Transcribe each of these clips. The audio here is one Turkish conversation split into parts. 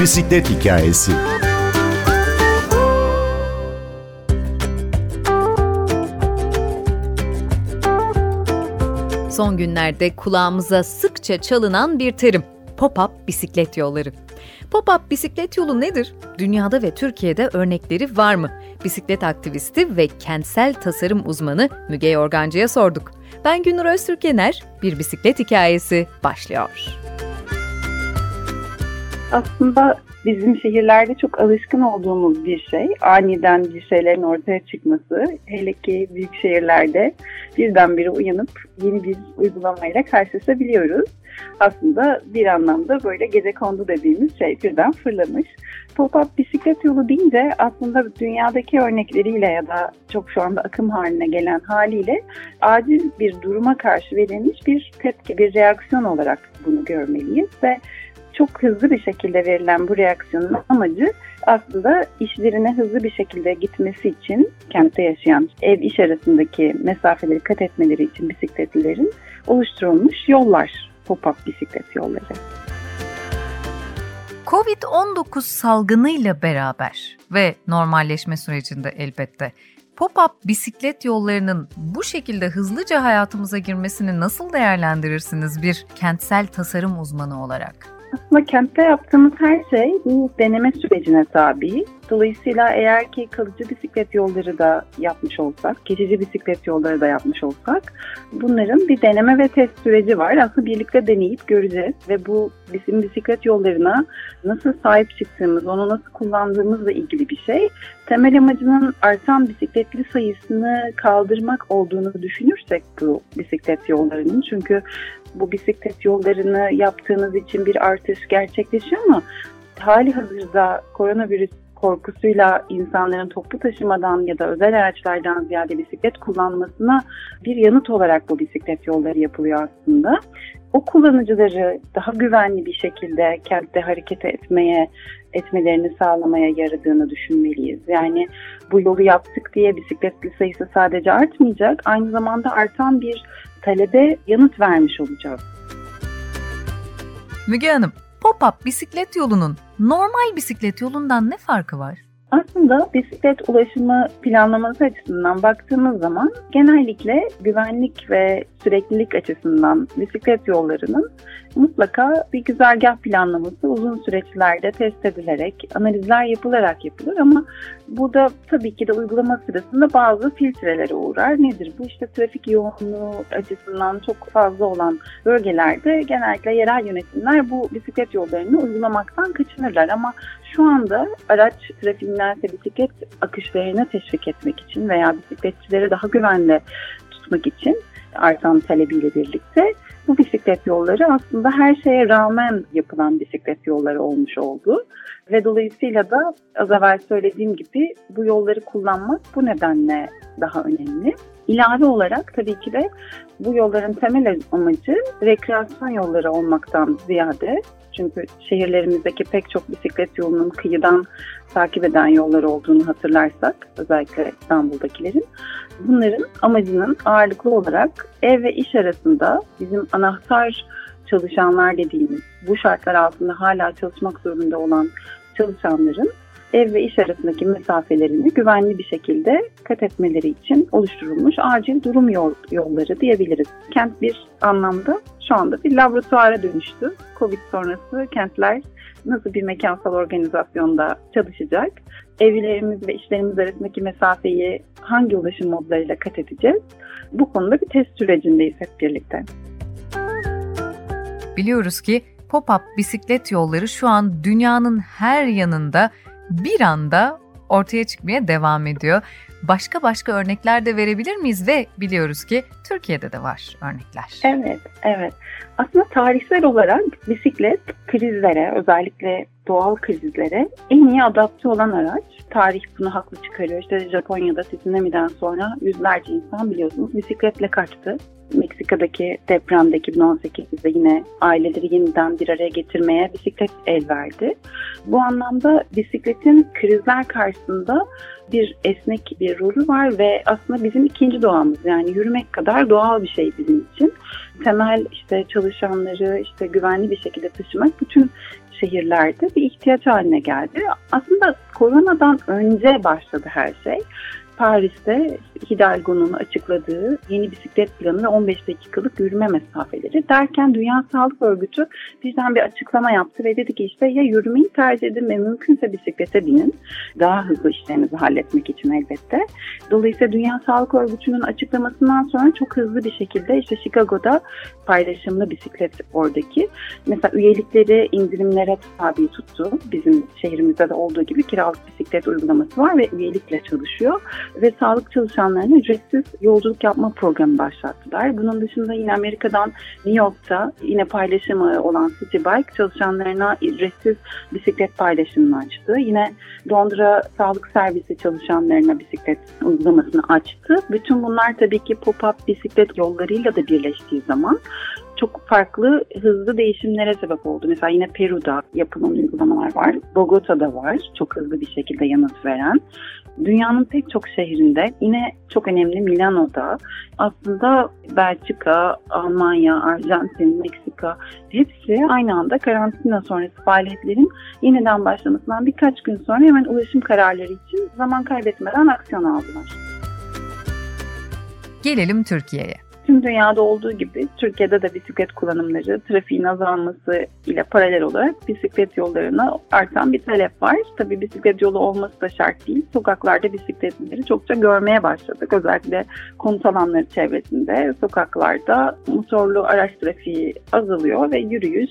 Bisiklet hikayesi. Son günlerde kulağımıza sıkça çalınan bir terim. Pop-up bisiklet yolları. Pop-up bisiklet yolu nedir? Dünyada ve Türkiye'de örnekleri var mı? Bisiklet aktivisti ve kentsel tasarım uzmanı Müge Yorgancı'ya sorduk. Ben Günür Öztürkener, Bir Bisiklet Hikayesi başlıyor. Aslında bizim şehirlerde çok alışkın olduğumuz bir şey. Aniden bir şeylerin ortaya çıkması. Hele ki büyük şehirlerde birdenbire uyanıp yeni bir uygulamayla karşılaşabiliyoruz. Aslında bir anlamda böyle gece kondu dediğimiz şey birden fırlamış. Pop-up bisiklet yolu deyince aslında dünyadaki örnekleriyle ya da çok şu anda akım haline gelen haliyle acil bir duruma karşı verilmiş bir tepki, bir reaksiyon olarak bunu görmeliyiz ve çok hızlı bir şekilde verilen bu reaksiyonun amacı aslında işlerine hızlı bir şekilde gitmesi için kentte yaşayan ev iş arasındaki mesafeleri kat etmeleri için bisikletlilerin oluşturulmuş yollar, pop-up bisiklet yolları. Covid-19 salgınıyla beraber ve normalleşme sürecinde elbette pop-up bisiklet yollarının bu şekilde hızlıca hayatımıza girmesini nasıl değerlendirirsiniz bir kentsel tasarım uzmanı olarak? Aslında kentte yaptığımız her şey bir deneme sürecine tabi. Dolayısıyla eğer ki kalıcı bisiklet yolları da yapmış olsak, geçici bisiklet yolları da yapmış olsak bunların bir deneme ve test süreci var. Aslında birlikte deneyip göreceğiz ve bu bizim bisiklet yollarına nasıl sahip çıktığımız, onu nasıl kullandığımızla ilgili bir şey. Temel amacının artan bisikletli sayısını kaldırmak olduğunu düşünürsek bu bisiklet yollarının çünkü bu bisiklet yollarını yaptığınız için bir artış gerçekleşiyor ama hali hazırda koronavirüs korkusuyla insanların toplu taşımadan ya da özel araçlardan ziyade bisiklet kullanmasına bir yanıt olarak bu bisiklet yolları yapılıyor aslında. O kullanıcıları daha güvenli bir şekilde kentte hareket etmeye, etmelerini sağlamaya yaradığını düşünmeliyiz. Yani bu yolu yaptık diye bisikletli sayısı sadece artmayacak, aynı zamanda artan bir talebe yanıt vermiş olacağız. Müge Hanım, pop-up bisiklet yolunun normal bisiklet yolundan ne farkı var? Aslında bisiklet ulaşımı planlaması açısından baktığımız zaman genellikle güvenlik ve süreklilik açısından bisiklet yollarının mutlaka bir güzergah planlaması uzun süreçlerde test edilerek, analizler yapılarak yapılır ama burada tabii ki de uygulama sırasında bazı filtrelere uğrar. Nedir bu? İşte trafik yoğunluğu açısından çok fazla olan bölgelerde genellikle yerel yönetimler bu bisiklet yollarını uygulamaktan kaçınırlar ama şu anda araç trafiğindense bisiklet akışlarını teşvik etmek için veya bisikletçileri daha güvenli tutmak için artan talebiyle birlikte bu bisiklet yolları aslında her şeye rağmen yapılan bisiklet yolları olmuş oldu. Ve dolayısıyla da az evvel söylediğim gibi bu yolları kullanmak bu nedenle daha önemli. İlave olarak tabii ki de bu yolların temel amacı rekreasyon yolları olmaktan ziyade çünkü şehirlerimizdeki pek çok bisiklet yolunun kıyıdan takip eden yollar olduğunu hatırlarsak özellikle İstanbul'dakilerin bunların amacının ağırlıklı olarak ev ve iş arasında bizim anahtar çalışanlar dediğimiz bu şartlar altında hala çalışmak zorunda olan çalışanların ev ve iş arasındaki mesafelerini güvenli bir şekilde kat etmeleri için oluşturulmuş acil durum yol, yolları diyebiliriz. Kent bir anlamda şu anda bir laboratuvara dönüştü. Covid sonrası kentler nasıl bir mekansal organizasyonda çalışacak? Evlerimiz ve işlerimiz arasındaki mesafeyi hangi ulaşım modlarıyla kat edeceğiz? Bu konuda bir test sürecindeyiz hep birlikte. Biliyoruz ki pop-up bisiklet yolları şu an dünyanın her yanında bir anda ortaya çıkmaya devam ediyor. Başka başka örnekler de verebilir miyiz ve biliyoruz ki Türkiye'de de var örnekler. Evet, evet. Aslında tarihsel olarak bisiklet krizlere, özellikle doğal krizlere en iyi adapte olan araç. Tarih bunu haklı çıkarıyor. İşte Japonya'da tsunami'den sonra yüzlerce insan biliyorsunuz bisikletle kaçtı. Meksika'daki depremde 2018'de yine aileleri yeniden bir araya getirmeye bisiklet el verdi. Bu anlamda bisikletin krizler karşısında bir esnek bir rolü var ve aslında bizim ikinci doğamız yani yürümek kadar doğal bir şey bizim için. Temel işte çalışanları işte güvenli bir şekilde taşımak bütün şehirlerde bir ihtiyaç haline geldi. Aslında koronadan önce başladı her şey. Paris'te Hidalgo'nun açıkladığı yeni bisiklet planı ve 15 dakikalık yürüme mesafeleri derken Dünya Sağlık Örgütü bizden bir açıklama yaptı ve dedi ki işte ya yürümeyi tercih edin ve mümkünse bisiklete binin. Daha hızlı işlerinizi halletmek için elbette. Dolayısıyla Dünya Sağlık Örgütü'nün açıklamasından sonra çok hızlı bir şekilde işte Chicago'da paylaşımlı bisiklet oradaki. Mesela üyelikleri indirimlere tabi tuttu. Bizim şehrimizde de olduğu gibi kiralık bisiklet uygulaması var ve üyelikle çalışıyor ve sağlık çalışanlarına ücretsiz yolculuk yapma programı başlattılar. Bunun dışında yine Amerika'dan New York'ta yine paylaşımı olan City Bike çalışanlarına ücretsiz bisiklet paylaşımını açtı. Yine Londra Sağlık Servisi çalışanlarına bisiklet uygulamasını açtı. Bütün bunlar tabii ki pop-up bisiklet yollarıyla da birleştiği zaman çok farklı hızlı değişimlere sebep oldu. Mesela yine Peru'da yapılan uygulamalar var. Bogota'da var. Çok hızlı bir şekilde yanıt veren. Dünyanın pek çok şehrinde yine çok önemli Milano'da aslında Belçika, Almanya, Arjantin, Meksika hepsi aynı anda karantina sonrası faaliyetlerin yeniden başlamasından birkaç gün sonra hemen ulaşım kararları için zaman kaybetmeden aksiyon aldılar. Gelelim Türkiye'ye tüm dünyada olduğu gibi Türkiye'de de bisiklet kullanımları trafiğin azalması ile paralel olarak bisiklet yollarına artan bir talep var. Tabii bisiklet yolu olması da şart değil. Sokaklarda bisikletleri çokça görmeye başladık. Özellikle konut alanları çevresinde sokaklarda motorlu araç trafiği azalıyor ve yürüyüş,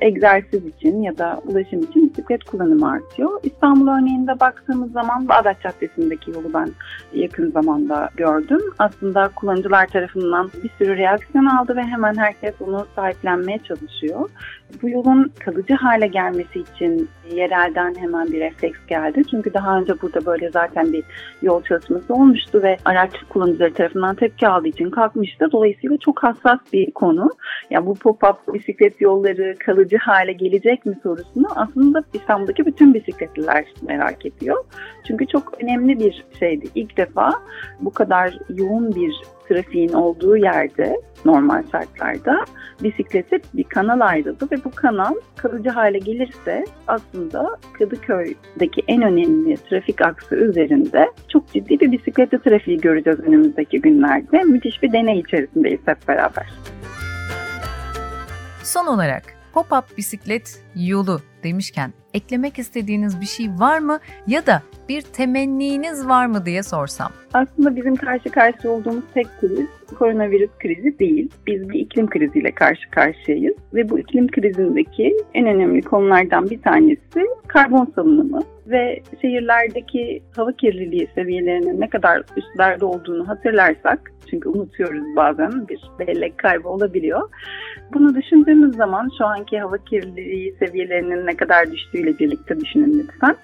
egzersiz için ya da ulaşım için bisiklet kullanımı artıyor. İstanbul örneğinde baktığımız zaman Bağdat Caddesi'ndeki yolu ben yakın zamanda gördüm. Aslında kullanıcılar tarafından bir sürü reaksiyon aldı ve hemen herkes onu sahiplenmeye çalışıyor. Bu yolun kalıcı hale gelmesi için yerelden hemen bir refleks geldi. Çünkü daha önce burada böyle zaten bir yol çalışması olmuştu ve araç kullanıcıları tarafından tepki aldığı için kalkmıştı. Dolayısıyla çok hassas bir konu. Yani bu pop-up bisiklet yolları kalıcı hale gelecek mi sorusunu aslında İstanbul'daki bütün bisikletliler merak ediyor. Çünkü çok önemli bir şeydi. İlk defa bu kadar yoğun bir trafiğin olduğu yerde normal şartlarda bisiklete bir kanal ayrıldı ve bu kanal kalıcı hale gelirse aslında Kadıköy'deki en önemli trafik aksı üzerinde çok ciddi bir bisikletli trafiği göreceğiz önümüzdeki günlerde. Müthiş bir deney içerisindeyiz hep beraber. Son olarak pop-up bisiklet yolu demişken eklemek istediğiniz bir şey var mı ya da bir temenniniz var mı diye sorsam? Aslında bizim karşı karşıya olduğumuz tek kriz koronavirüs krizi değil. Biz bir iklim kriziyle karşı karşıyayız ve bu iklim krizindeki en önemli konulardan bir tanesi karbon salınımı ve şehirlerdeki hava kirliliği seviyelerinin ne kadar üstlerde olduğunu hatırlarsak çünkü unutuyoruz bazen bir bellek kaybı olabiliyor. Bunu düşündüğümüz zaman şu anki hava kirliliği seviyelerinin ne kadar düştüğüyle birlikte düşünün lütfen.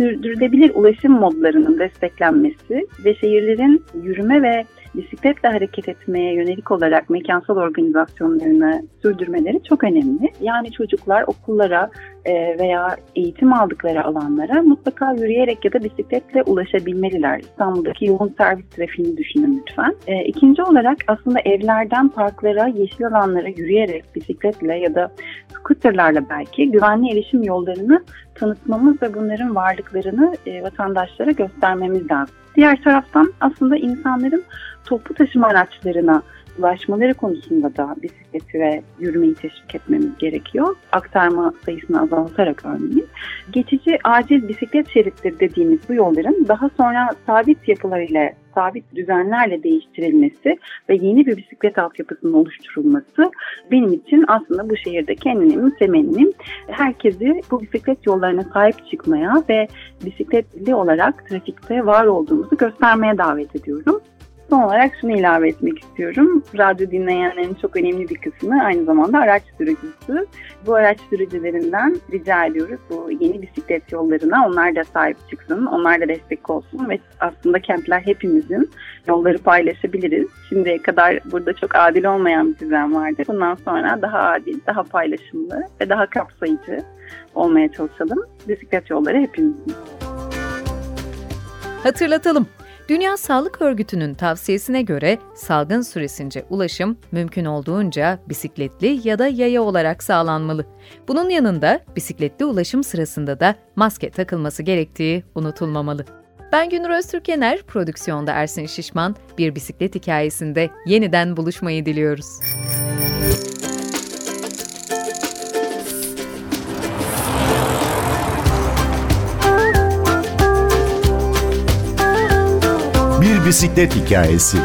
Sürdürülebilir ulaşım modlarının desteklenmesi ve şehirlerin yürüme ve bisikletle hareket etmeye yönelik olarak mekansal organizasyonlarını sürdürmeleri çok önemli. Yani çocuklar okullara e, veya eğitim aldıkları alanlara mutlaka yürüyerek ya da bisikletle ulaşabilmeliler. İstanbul'daki yoğun servis trafiğini düşünün lütfen. E, ikinci olarak aslında evlerden parklara, yeşil alanlara yürüyerek bisikletle ya da scooterlarla belki güvenli erişim yollarını tanıtmamız ve bunların varlıklarını e, vatandaşlara göstermemiz lazım. Diğer taraftan aslında insanların toplu taşıma araçlarına ulaşmaları konusunda da bisikleti ve yürümeyi teşvik etmemiz gerekiyor. Aktarma sayısını azaltarak örneğin. Geçici acil bisiklet şeritleri dediğimiz bu yolların daha sonra sabit yapılar ile sabit düzenlerle değiştirilmesi ve yeni bir bisiklet altyapısının oluşturulması benim için aslında bu şehirdeki en önemli temennim. Herkesi bu bisiklet yollarına sahip çıkmaya ve bisikletli olarak trafikte var olduğumuzu göstermeye davet ediyorum. Son olarak şunu ilave etmek istiyorum. Radyo dinleyenlerin çok önemli bir kısmı aynı zamanda araç sürücüsü. Bu araç sürücülerinden rica ediyoruz bu yeni bisiklet yollarına onlar da sahip çıksın, onlar da destek olsun ve aslında kentler hepimizin yolları paylaşabiliriz. Şimdiye kadar burada çok adil olmayan bir düzen vardı. Bundan sonra daha adil, daha paylaşımlı ve daha kapsayıcı olmaya çalışalım. Bisiklet yolları hepimizin. Hatırlatalım. Dünya Sağlık Örgütü'nün tavsiyesine göre salgın süresince ulaşım mümkün olduğunca bisikletli ya da yaya olarak sağlanmalı. Bunun yanında bisikletli ulaşım sırasında da maske takılması gerektiği unutulmamalı. Ben Günür Öztürkener, prodüksiyonda Ersin Şişman, bir bisiklet hikayesinde yeniden buluşmayı diliyoruz. Bir bisiklet hikayesi.